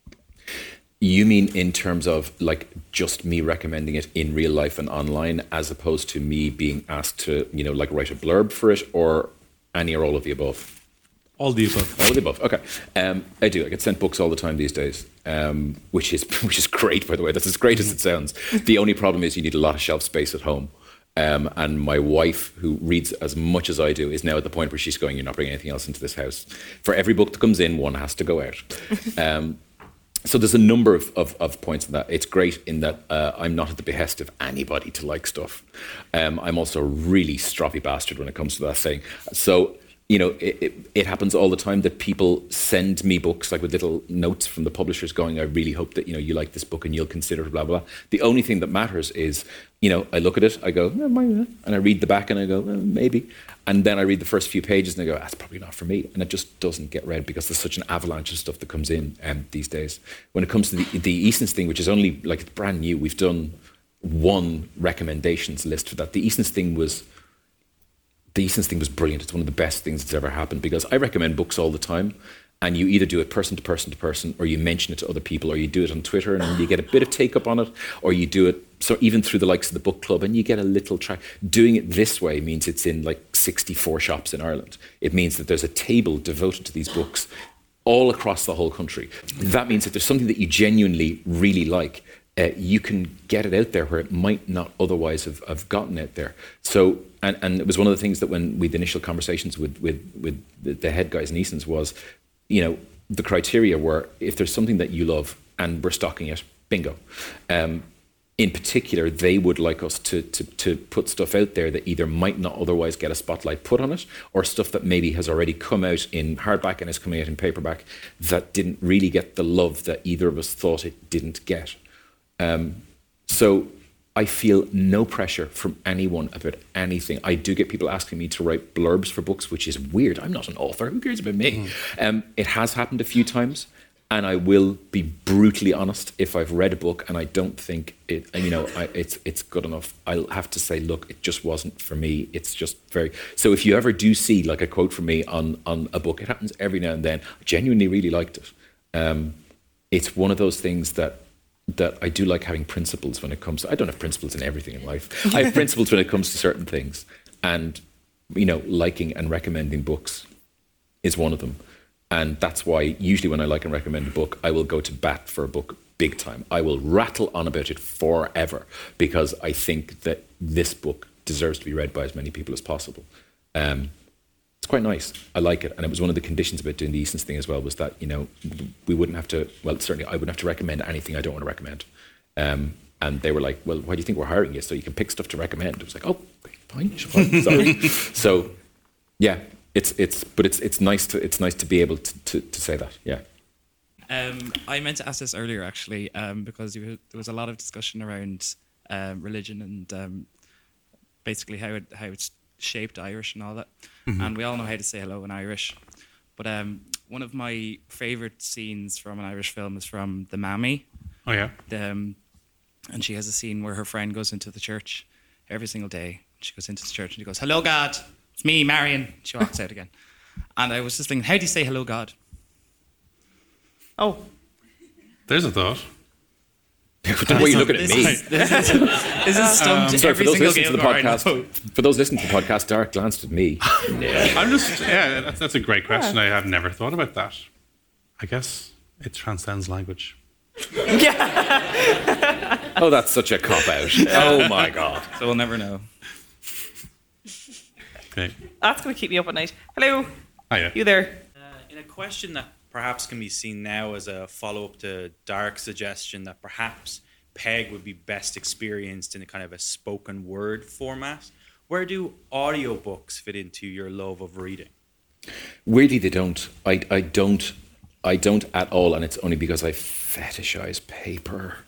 You mean in terms of like just me recommending it in real life and online, as opposed to me being asked to, you know, like write a blurb for it, or any or all of the above? All the above. All of the above. Okay, um, I do. I get sent books all the time these days, um, which is which is great. By the way, that's as great as it sounds. The only problem is you need a lot of shelf space at home. Um, and my wife, who reads as much as I do, is now at the point where she's going, "You're not bringing anything else into this house." For every book that comes in, one has to go out. Um, so there's a number of, of, of points in that. It's great in that uh, I'm not at the behest of anybody to like stuff. Um, I'm also a really stroppy bastard when it comes to that thing. So, you know, it, it, it happens all the time that people send me books like with little notes from the publishers going, I really hope that, you know, you like this book and you'll consider it, blah, blah, blah. The only thing that matters is, you know, I look at it, I go, eh, eh," and I read the back and I go, maybe. And then I read the first few pages and I go, that's probably not for me. And it just doesn't get read because there's such an avalanche of stuff that comes in um, these days. When it comes to the, the Eason's thing, which is only like brand new, we've done one recommendations list for that. The Eason's thing was the Eason's thing was brilliant. It's one of the best things that's ever happened because I recommend books all the time. And you either do it person to person to person, or you mention it to other people, or you do it on Twitter and you get a bit of take up on it, or you do it so even through the likes of the book club and you get a little track. Doing it this way means it's in like 64 shops in Ireland. It means that there's a table devoted to these books all across the whole country. That means that there's something that you genuinely really like, uh, you can get it out there where it might not otherwise have, have gotten out there. So, and, and it was one of the things that when we the initial conversations with, with, with the, the head guys in Eason's was, you know, the criteria were if there's something that you love and we're stocking it, bingo. Um, in particular, they would like us to, to, to put stuff out there that either might not otherwise get a spotlight put on it, or stuff that maybe has already come out in hardback and is coming out in paperback that didn't really get the love that either of us thought it didn't get. Um, so I feel no pressure from anyone about anything. I do get people asking me to write blurbs for books, which is weird. I'm not an author. Who cares about me? Um, it has happened a few times. and I will be brutally honest. If I've read a book and I don't think it, you know, I, it's it's good enough, I'll have to say, look, it just wasn't for me. It's just very. So if you ever do see like a quote from me on on a book, it happens every now and then. I genuinely really liked it. Um, it's one of those things that that I do like having principles when it comes. To, I don't have principles in everything in life. I have principles when it comes to certain things, and you know, liking and recommending books is one of them. And that's why usually when I like and recommend a book, I will go to bat for a book big time. I will rattle on about it forever because I think that this book deserves to be read by as many people as possible. Um, it's quite nice. I like it, and it was one of the conditions about doing the Eason's thing as well was that you know we wouldn't have to. Well, certainly I wouldn't have to recommend anything I don't want to recommend. Um, and they were like, "Well, why do you think we're hiring you? So you can pick stuff to recommend." It was like, "Oh, okay, fine, fine sorry." so, yeah, it's it's but it's it's nice to it's nice to be able to to, to say that. Yeah. Um, I meant to ask this earlier actually um, because there was a lot of discussion around um, religion and um, basically how it how it's shaped Irish and all that, mm-hmm. and we all know how to say hello in Irish. But um, one of my favorite scenes from an Irish film is from The Mammy. Oh yeah. The, um, and she has a scene where her friend goes into the church every single day. She goes into the church and she goes, "Hello, God." It's me, Marion. She walks out again. And I was just thinking, how do you say hello, God? Oh. There's a thought. The way you look at me. This, this, is, this is stumped um, sorry, for those listening to the podcast, for those listening to the podcast, Darach glanced at me. I'm just, yeah, that's, that's a great question. I have never thought about that. I guess it transcends language. Yeah. oh, that's such a cop out. Oh my god. So we'll never know. Okay. That's going to keep me up at night. Hello. Hiya. You there? Uh, in a question that perhaps can be seen now as a follow up to Darach's suggestion that perhaps Peig would be best experienced in a kind of a spoken word format, where do audiobooks fit into your love of reading? Weirdly, they don't. I, I don't. I don't at all, and it's only because I fetishize paper.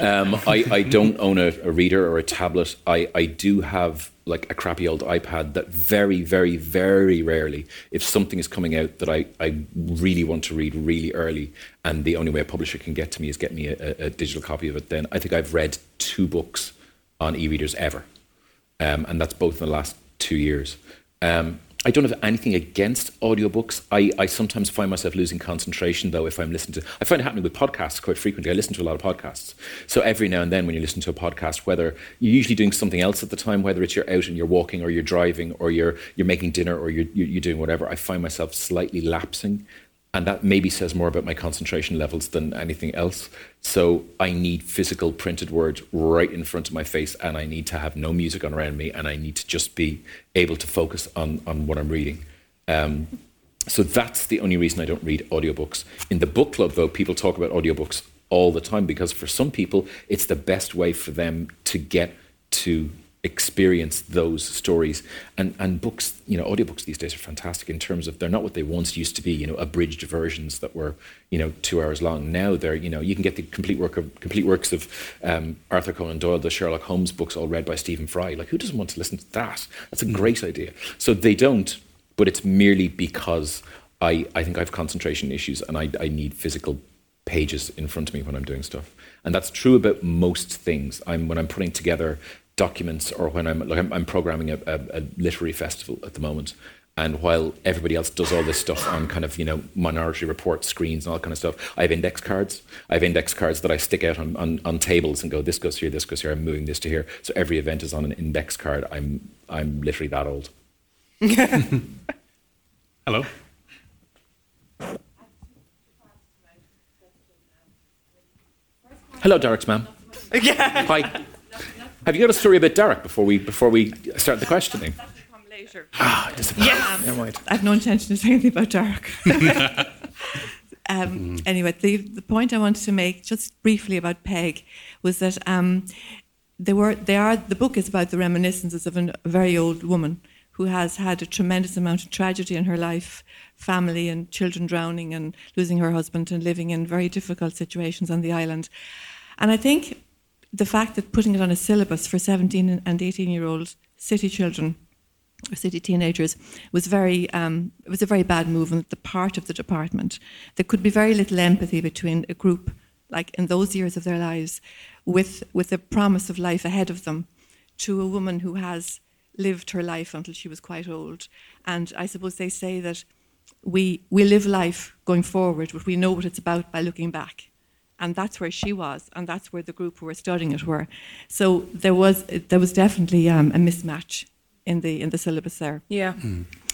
Um, I, I don't own a, a, reader or a tablet. I, I do have like a crappy old iPad that very, very, very rarely, if something is coming out that I, I really want to read really early, and the only way a publisher can get to me is get me a, a digital copy of it, then I think I've read two books on e readers ever. Um, and that's both in the last two years. Um, I don't have anything against audiobooks. I, I sometimes find myself losing concentration, though, if I'm listening to. I find it happening with podcasts quite frequently. I listen to a lot of podcasts. So every now and then, when you listen to a podcast, whether you're usually doing something else at the time, whether it's you're out and you're walking, or you're driving, or you're you're making dinner, or you're you're doing whatever, I find myself slightly lapsing and that maybe says more about my concentration levels than anything else. So I need physical printed words right in front of my face, and I need to have no music on around me, and I need to just be able to focus on on what I'm reading. Um, so that's the only reason I don't read audiobooks. In the book club, though, people talk about audiobooks all the time because for some people, it's the best way for them to get to experience those stories. And and books you know audiobooks these days are fantastic in terms of they're not what they once used to be you know abridged versions that were you know two hours long. Now they're you know you can get the complete work of complete works of um, Arthur Conan Doyle the Sherlock Holmes books all read by Stephen Fry. Like who doesn't want to listen to that? That's a great idea. So they don't but it's merely because I I think I have concentration issues and I I need physical pages in front of me when I'm doing stuff. And that's true about most things. I'm when I'm putting together documents or when I'm like I'm, I'm programming a, a, a, literary festival at the moment. And while everybody else does all this stuff on kind of you know minority report screens and all that kind of stuff, I have index cards. I have index cards that I stick out on, on, on tables and go, this goes here, this goes here. I'm moving this to here. So every event is on an index card. I'm I'm literally that old. Hello. Hello, Darach's ma'am. Yeah. Hi. Have you got a story about Darach before we before we start the questioning? Come later. Ah, yes. Never mind. I've no intention of saying anything about Darach. um, anyway, the, the point I wanted to make just briefly about Peig was that um, they were they are the book is about the reminiscences of an, a very old woman who has had a tremendous amount of tragedy in her life, family and children drowning and losing her husband and living in very difficult situations on the island. And I think the fact that putting it on a syllabus for 17 and 18 year old city children or city teenagers was very um, it was a very bad move on the part of the department. There could be very little empathy between a group like in those years of their lives with with the promise of life ahead of them to a woman who has lived her life until she was quite old. And I suppose they say that we we live life going forward, but we know what it's about by looking back. And that's where she was, and that's where the group who were studying it were. So there was there was definitely um, a mismatch in the in the syllabus there. Yeah.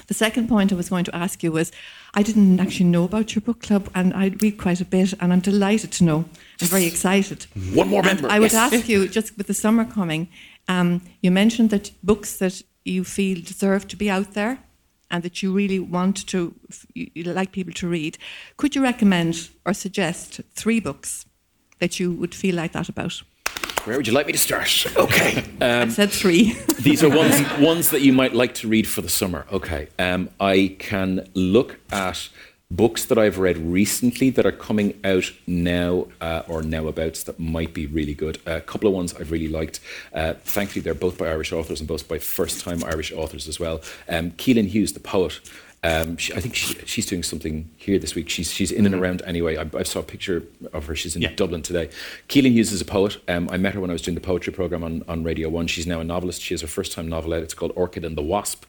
The second point I was going to ask you was I didn't actually know about your book club, and I read quite a bit, and I'm delighted to know. I'm very excited. One more And member. I would yes. ask you, just with the summer coming, um, you mentioned that books that you feel deserve to be out there and that you really want to, like people to read. Could you recommend or suggest three books that you would feel like that about? Where would you like me to start? Okay. I said three. These are ones ones that you might like to read for the summer. Okay. Um, I can look at books that I've read recently that are coming out now uh, or now abouts that might be really good. a couple of ones I've really liked. Uh, thankfully, they're both by Irish authors and both by first time Irish authors as well. Um, Caoilinn Hughes, the poet. Um, she, I think she, she's doing something here this week. She's she's in and around anyway. I, I saw a picture of her. She's in Yeah. Dublin today. Caoilinn Hughes is a poet. Um, I met her when I was doing the poetry program on, on Radio One. She's now a novelist. She has her first time novel out. It's called Orchid and the Wasp.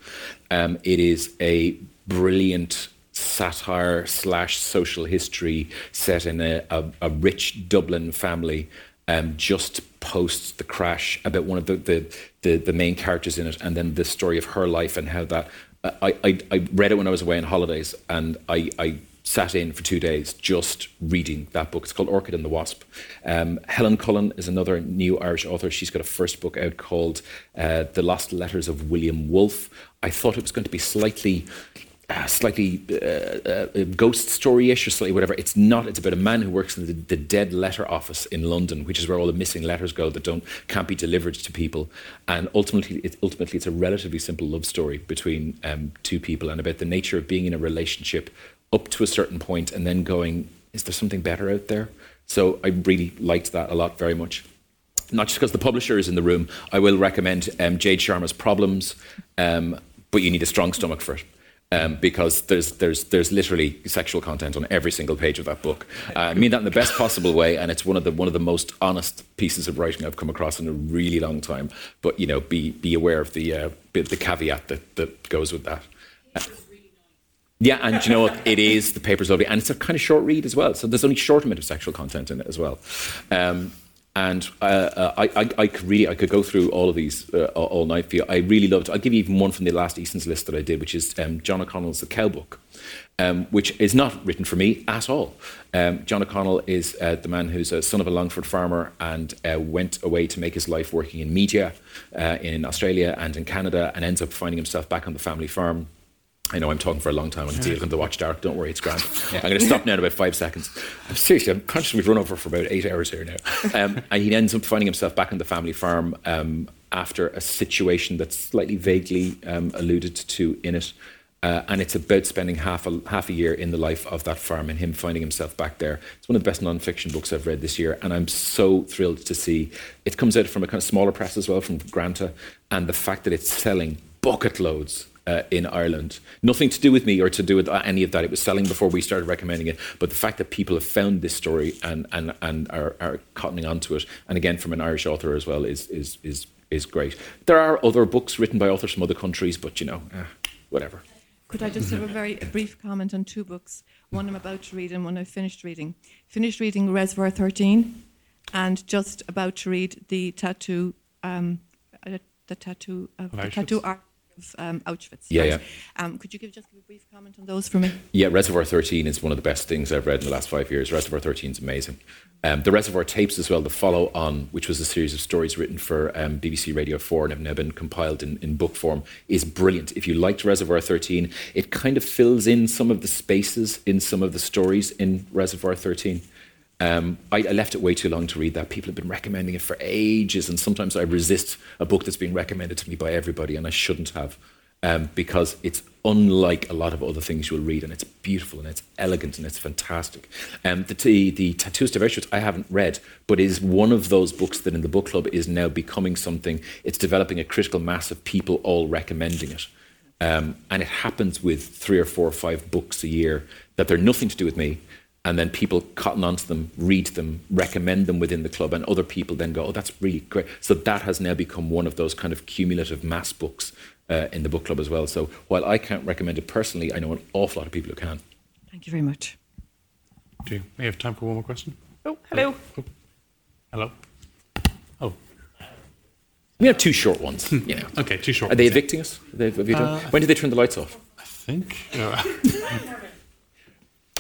Um, it is a brilliant satire slash social history set in a, a, a rich Dublin family. Um, just post the crash about one of the, the, the, the main characters in it, and then the story of her life and how that I, I, I read it when I was away on holidays, and I, I sat in for two days just reading that book. It's called Orchid and the Wasp. Um, Helen Cullen is another new Irish author. She's got a first book out called uh, The Lost Letters of William Woolf. I thought it was going to be slightly. Uh, slightly uh, uh, ghost story-ish or slightly whatever. It's not. It's about a man who works in the, the dead letter office in London, which is where all the missing letters go that don't can't be delivered to people. And ultimately, ultimately, it's a relatively simple love story between um, two people and about the nature of being in a relationship up to a certain point and then going, is there something better out there? So I really liked that a lot, very much not just because the publisher is in the room, I will recommend um, Jade Sharma's Problems, um, but you need a strong stomach for it. Um, because there's there's there's literally sexual content on every single page of that book. Uh, I mean that in the best possible way, and it's one of the one of the most honest pieces of writing I've come across in a really long time. But you know, be be aware of the uh, the caveat that that goes with that. Uh, yeah, and you know what? It is the paper's lovely, and it's a kind of short read as well. So there's only short amount of sexual content in it as well. Um, and uh, uh, I, I, I could really, I could go through all of these uh, all night for you. I really loved. I'll give you even one from the last Eason's list that I did, which is um, John O'Connell's The Cow Book, um, which is not written for me at all. Um, John O'Connell is uh, the man who's a son of a Longford farmer and uh, went away to make his life working in media uh, in Australia and in Canada, and ends up finding himself back on the family farm. I know I'm talking for a long time. I can see it on the watch Darach. Don't worry, it's grand. I'm going to stop now in about five seconds. I'm seriously, I'm conscious we've run over for about eight hours here now. Um, and he ends up finding himself back on the family farm um, after a situation that's slightly vaguely um, alluded to in it. Uh, and it's about spending half a, half a year in the life of that farm and him finding himself back there. It's one of the best non-fiction books I've read this year, and I'm so thrilled to see it comes out from a kind of smaller press as well, from Granta, and the fact that it's selling bucket loads uh, in Ireland. Nothing to do with me or to do with uh, any of that. It was selling before we started recommending it. But the fact that people have found this story and and, and are, are cottoning onto it, and again from an Irish author as well, is is is is great. There are other books written by authors from other countries, but you know, eh, whatever. Could I just have a very a brief comment on two books? One I'm about to read and one I've finished reading. Finished reading Reservoir 13 and just about to read the tattoo, um, uh, the tattoo, uh, Of the tattoo art of um, Auschwitz. Yeah, right? yeah. Um, could you give just give a brief comment on those for me? Yeah, Reservoir 13 is one of the best things I've read in the last five years. Reservoir 13 is amazing. Um, the Reservoir tapes as well, the follow on, which was a series of stories written for um, BBC Radio 4 and have now been compiled in, in book form, is brilliant. If you liked Reservoir 13, it kind of fills in some of the spaces in some of the stories in Reservoir 13. Um, I, I left it way too long to read that. People have been recommending it for ages, and sometimes I resist a book that's being recommended to me by everybody, and I shouldn't have, um, because it's unlike a lot of other things you'll read, and it's beautiful and it's elegant and it's fantastic. Um, the, the, the Tattooist of Auschwitz I haven't read, but is one of those books that in the book club is now becoming something. It's developing a critical mass of people all recommending it. Um, and it happens with three or four or five books a year that they're nothing to do with me. And then people cotton onto them, read them, recommend them within the club, and other people then go, "Oh, that's really great." So that has now become one of those kind of cumulative mass books uh, in the book club as well. So while I can't recommend it personally, I know an awful lot of people who can. Thank you very much. Do you, we have time for one more question? Oh, hello. Hello. Oh, We have two short ones. You know. okay. two short. Are they ones, yeah. evicting us? Have they- have you done- when did they turn the lights off? I think. uh,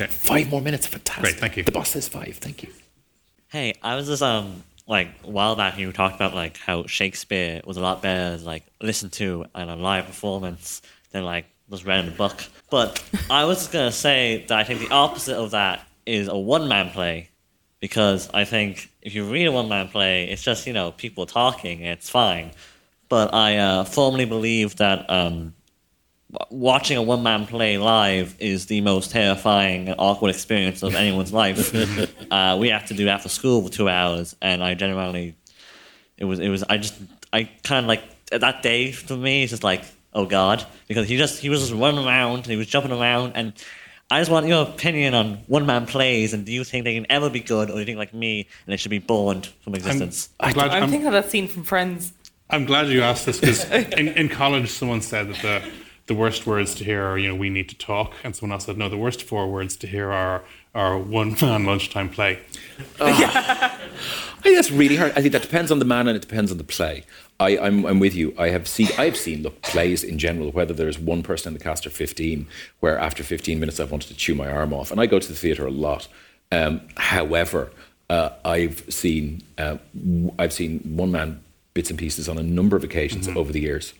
okay. Five more minutes. Fantastic. Great, thank you. The boss says five. Thank you. Hey, I was just um like a while back you talked about like how Shakespeare was a lot better like listened to in a live performance than like was read in a book. But I was just gonna say that I think the opposite of that is a one man play. Because I think if you read a one man play, it's just, you know, people talking, it's fine. But I uh, firmly believe that um, w- watching a one man play live is the most terrifying and awkward experience of anyone's life. uh, we have to do that for school for two hours, and I genuinely, it was, it was, I just, I kind of like that day for me. It's just like, oh god, because he just, he was just running around, and he was jumping around, and I just want your opinion on one man plays, and do you think they can ever be good, or do you think like me, and they should be burned from existence? I'm glad. I'm I'm, thinking of that scene from Friends. I'm glad you asked this because in, in college someone said that the the worst words to hear are you know we need to talk, and someone else said no, the worst four words to hear are are one man lunchtime play. I think that's really hard. I think that depends on the man and it depends on the play. I, I'm, I'm with you. I have seen I've seen look plays in general, whether there's one person in the cast or 15, where after 15 minutes I've wanted to chew my arm off, and I go to the theatre a lot. Um, however, uh, I've seen uh, I've seen one man bits and pieces on a number of occasions over the years.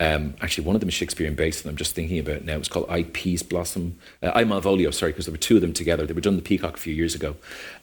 Um, actually, one of them is Shakespearean based, and I'm just thinking about it now. It's called I Peaseblossom. Uh, I Malvolio, sorry, because there were two of them together. They were done in the Peacock a few years ago,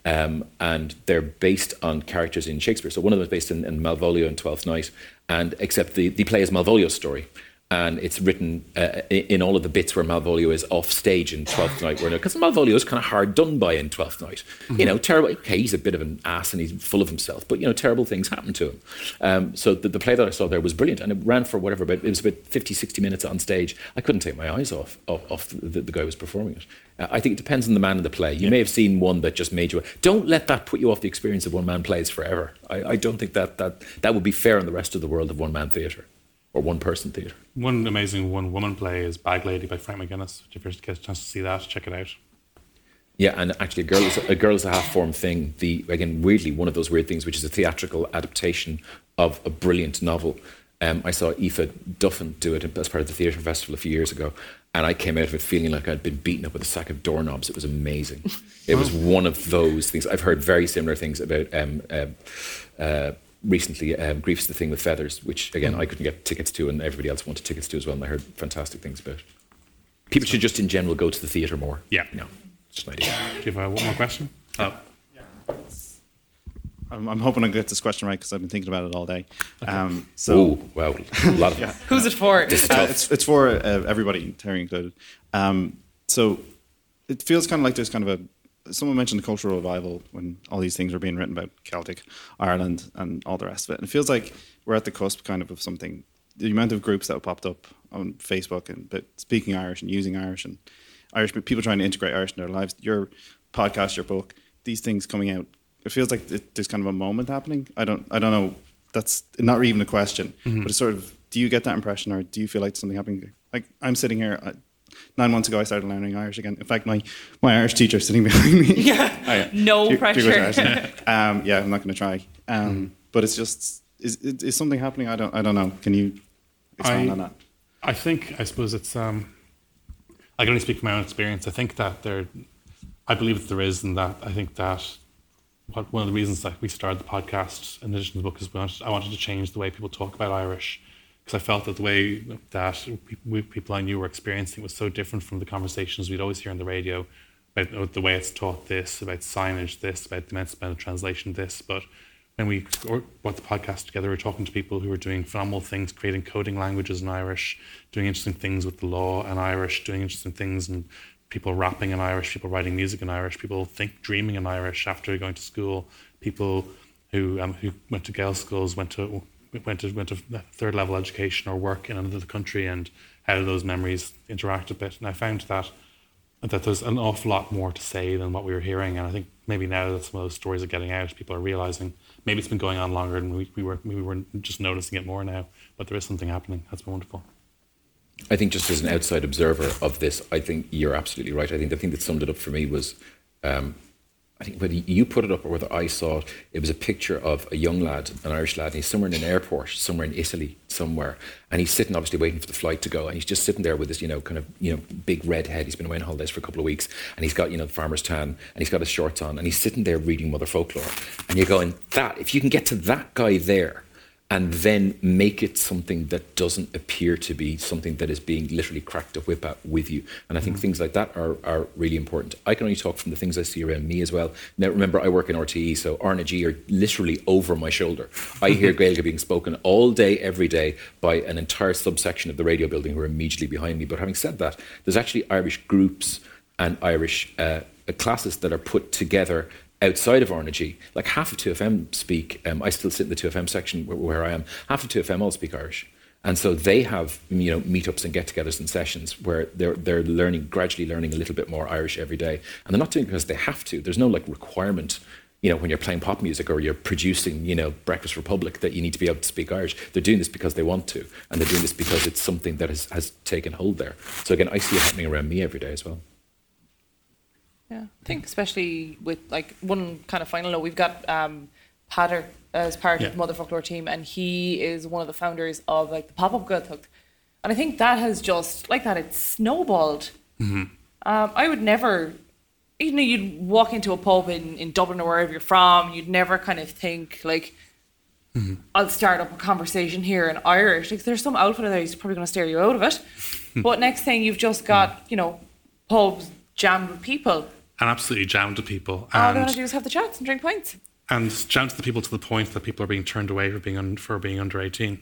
um, and they're based on characters in Shakespeare. So one of them is based in, in Malvolio and Twelfth Night, and except the, the play is Malvolio's story. And it's written uh, in all of the bits where Malvolio is off stage in Twelfth Night, because Malvolio is kind of hard done by in Twelfth Night. You know, terrible. Okay, he's a bit of an ass and he's full of himself, but you know, terrible things happen to him. Um, so the, the play that I saw there was brilliant, and it ran for whatever, but it was about 50, 60 minutes on stage. I couldn't take my eyes off off, off the, the guy who was performing it. Uh, I think it depends on the man in the play. You may have seen one that just made you. Don't let that put you off the experience of one man plays forever. I, I don't think that, that that would be fair in the rest of the world of one man theatre or one person theatre. One amazing one woman play is Bag Lady by Frank McGuinness. If you ever get a chance to see that, check it out. Yeah, and actually, a girl is a, girl is a half formed thing. The again, weirdly, one of those weird things, which is a theatrical adaptation of a brilliant novel. Um, I saw Aoife Duffin do it as part of the theatre festival a few years ago, and I came out of it feeling like I'd been beaten up with a sack of doorknobs. It was amazing. It was one of those things. I've heard very similar things about um, um, uh, recently. Um, Grief's the thing with feathers, which again I couldn't get tickets to, and everybody else wanted tickets to as well. And I heard fantastic things about. it. People should just in general go to the theatre more. Yeah. No, just an idea. Do you have uh, one more question? Oh, I'm, I'm hoping I get this question right because I've been thinking about it all day. Um, so Oh wow, a lot of Yeah. Who's it for? uh, it's, it's for uh, everybody, Terry included. Um, so it feels kind of like there's kind of a. Someone mentioned the cultural revival when all these things were being written about Celtic, Ireland, and all the rest of it. And it feels like we're at the cusp, kind of, of something. The amount of groups that have popped up on Facebook and but speaking Irish and using Irish and Irish people trying to integrate Irish in their lives. Your podcast, your book, these things coming out. It feels like it, there's kind of a moment happening. I don't. I don't know. That's not even a question, mm-hmm. but it's sort of. Do you get that impression, or do you feel like something happening? Like I'm sitting here. I, nine months ago, I started learning Irish again. In fact, my my Irish teacher is sitting behind me. Yeah. Oh, yeah. No Two- two pressure. goes Irish. um, yeah, I'm not going to try. Um, But it's just is, is is something happening? I don't I don't know. Can you expand I- on that? I think I suppose it's um I can only speak from my own experience. I think that there I believe that there is and that I think that what one of the reasons that we started the podcast in addition to the book is we wanted, I wanted to change the way people talk about Irish because I felt that the way that we, people I knew were experiencing was so different from the conversations we'd always hear on the radio about uh, the way it's taught this, about signage this, about the immense amount of translation this. But when we brought the podcast together, we were talking to people who were doing phenomenal things, creating coding languages in Irish, doing interesting things with the law in Irish, doing interesting things and people rapping in Irish, people writing music in Irish, people think dreaming in Irish after going to school, people who um, who went to girls' schools, went to went to went to third level education or work in another country, and how do those memories interact a bit. And I found that that there's an awful lot more to say than what we were hearing. And I think maybe now that some of those stories are getting out, people are realizing maybe it's been going on longer and we, we were we were just noticing it more now. But there is something happening. That's been wonderful. I think just as an outside observer of this, I think you're absolutely right. I think the thing that summed it up for me was, um, I think whether you put it up or whether I saw it, it was a picture of a young lad, an Irish lad, and he's somewhere in an airport, somewhere in Italy, somewhere, and he's sitting, obviously waiting for the flight to go, and he's just sitting there with this, you know, kind of, you know, big red head. He's been away on holidays for a couple of weeks, and he's got, you know, the farmer's tan, and he's got his shorts on, and he's sitting there reading Motherfoclóir, and you're going, that, if you can get to that guy there, and then make it something that doesn't appear to be something that is being literally cracked a whip at with you. And I think things like that are, are really important. I can only talk from the things I see around me as well. Now, remember, I work in RTE, so RnaG are literally over my shoulder. I hear Gaeilge being spoken all day, every day by an entire subsection of the radio building who are immediately behind me. But having said that, there's actually Irish groups and Irish uh, classes that are put together outside of RnaG, like half of 2FM speak, um, I still sit in the 2FM section where, where, I am, half of 2FM all speak Irish. And so they have, you know, meetups and get-togethers and sessions where they're they're learning, gradually learning a little bit more Irish every day. And they're not doing it because they have to. There's no like requirement, you know, when you're playing pop music or you're producing, you know, Breakfast Republic that you need to be able to speak Irish. They're doing this because they want to. And they're doing this because it's something that has, has taken hold there. So again, I see it happening around me every day as well. Yeah, I think especially with like one kind of final note, we've got um, Peadar as part Yeah. of the Motherfoclóir team, and he is one of the founders of like the Pop Up Gaeltacht. And I think that has just like that it's snowballed. Um, I would never, you know, you'd walk into a pub in, in Dublin or wherever you're from, you'd never kind of think like, I'll start up a conversation here in Irish. Like, there's some outfit there who's probably going to stare you out of it. but next thing you've just got, you know, pubs jammed with people. And absolutely jammed to people. All they And want to do is have the chats and drink pints. and jammed to the people to the point that people are being turned away for being un, for being under 18.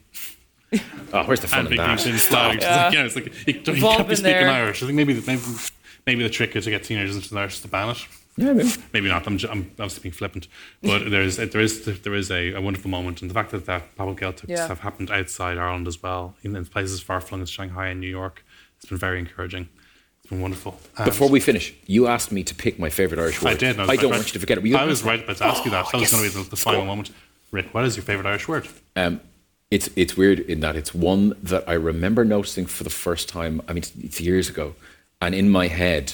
Oh, where's the fun and in that? in slag. It's like, yeah, it's like you, you can't be speaking there. Irish. I think maybe maybe maybe the trick is to get teenagers into the Irish to ban it. Yeah, maybe. Maybe not. I'm, ju- I'm obviously being flippant, but there is there is there is a, a wonderful moment, and the fact that that Pop Up Gaeltachts Yeah. have happened outside Ireland as well, in, in places far flung as Shanghai and New York, it's been very encouraging. Wonderful. And Before we finish, you asked me to pick my favourite Irish word. I did. and I don't right- want you to forget it. You I was right about to ask you that. Oh, That was going to be the, the final moment. Rick, what is your favourite Irish word? Um, it's it's weird in that it's one that I remember noticing for the first time. I mean, it's years ago, and in my head,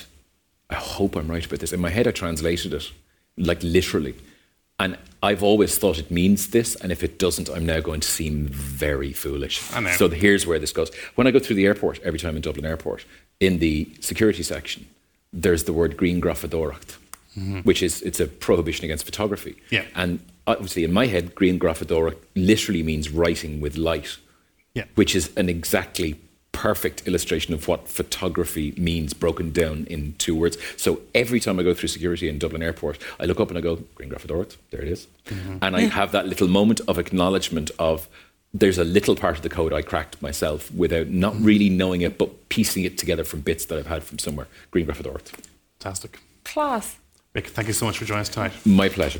I hope I'm right about this. In my head, I translated it like literally, and I've always thought it means this, and if it doesn't, I'm now going to seem very foolish. So here's where this goes. When I go through the airport, every time in Dublin Airport, in the security section, there's the word grianghrafadóireacht, mm-hmm. which is it's a prohibition against photography. Yeah. And obviously, in my head, grianghrafadóireacht literally means writing with light, Yeah. which is an exactly perfect illustration of what photography means broken down in two words. So every time I go through security in Dublin Airport, I look up and I go, grianghrafadóireacht, there it is. Mm-hmm. And I have that little moment of acknowledgement of there's a little part of the code I cracked myself without not mm-hmm. really knowing it, but piecing it together from bits that I've had from somewhere. Grianghrafadóireacht. Fantastic. Class. Rick, thank you so much for joining us tonight. My pleasure.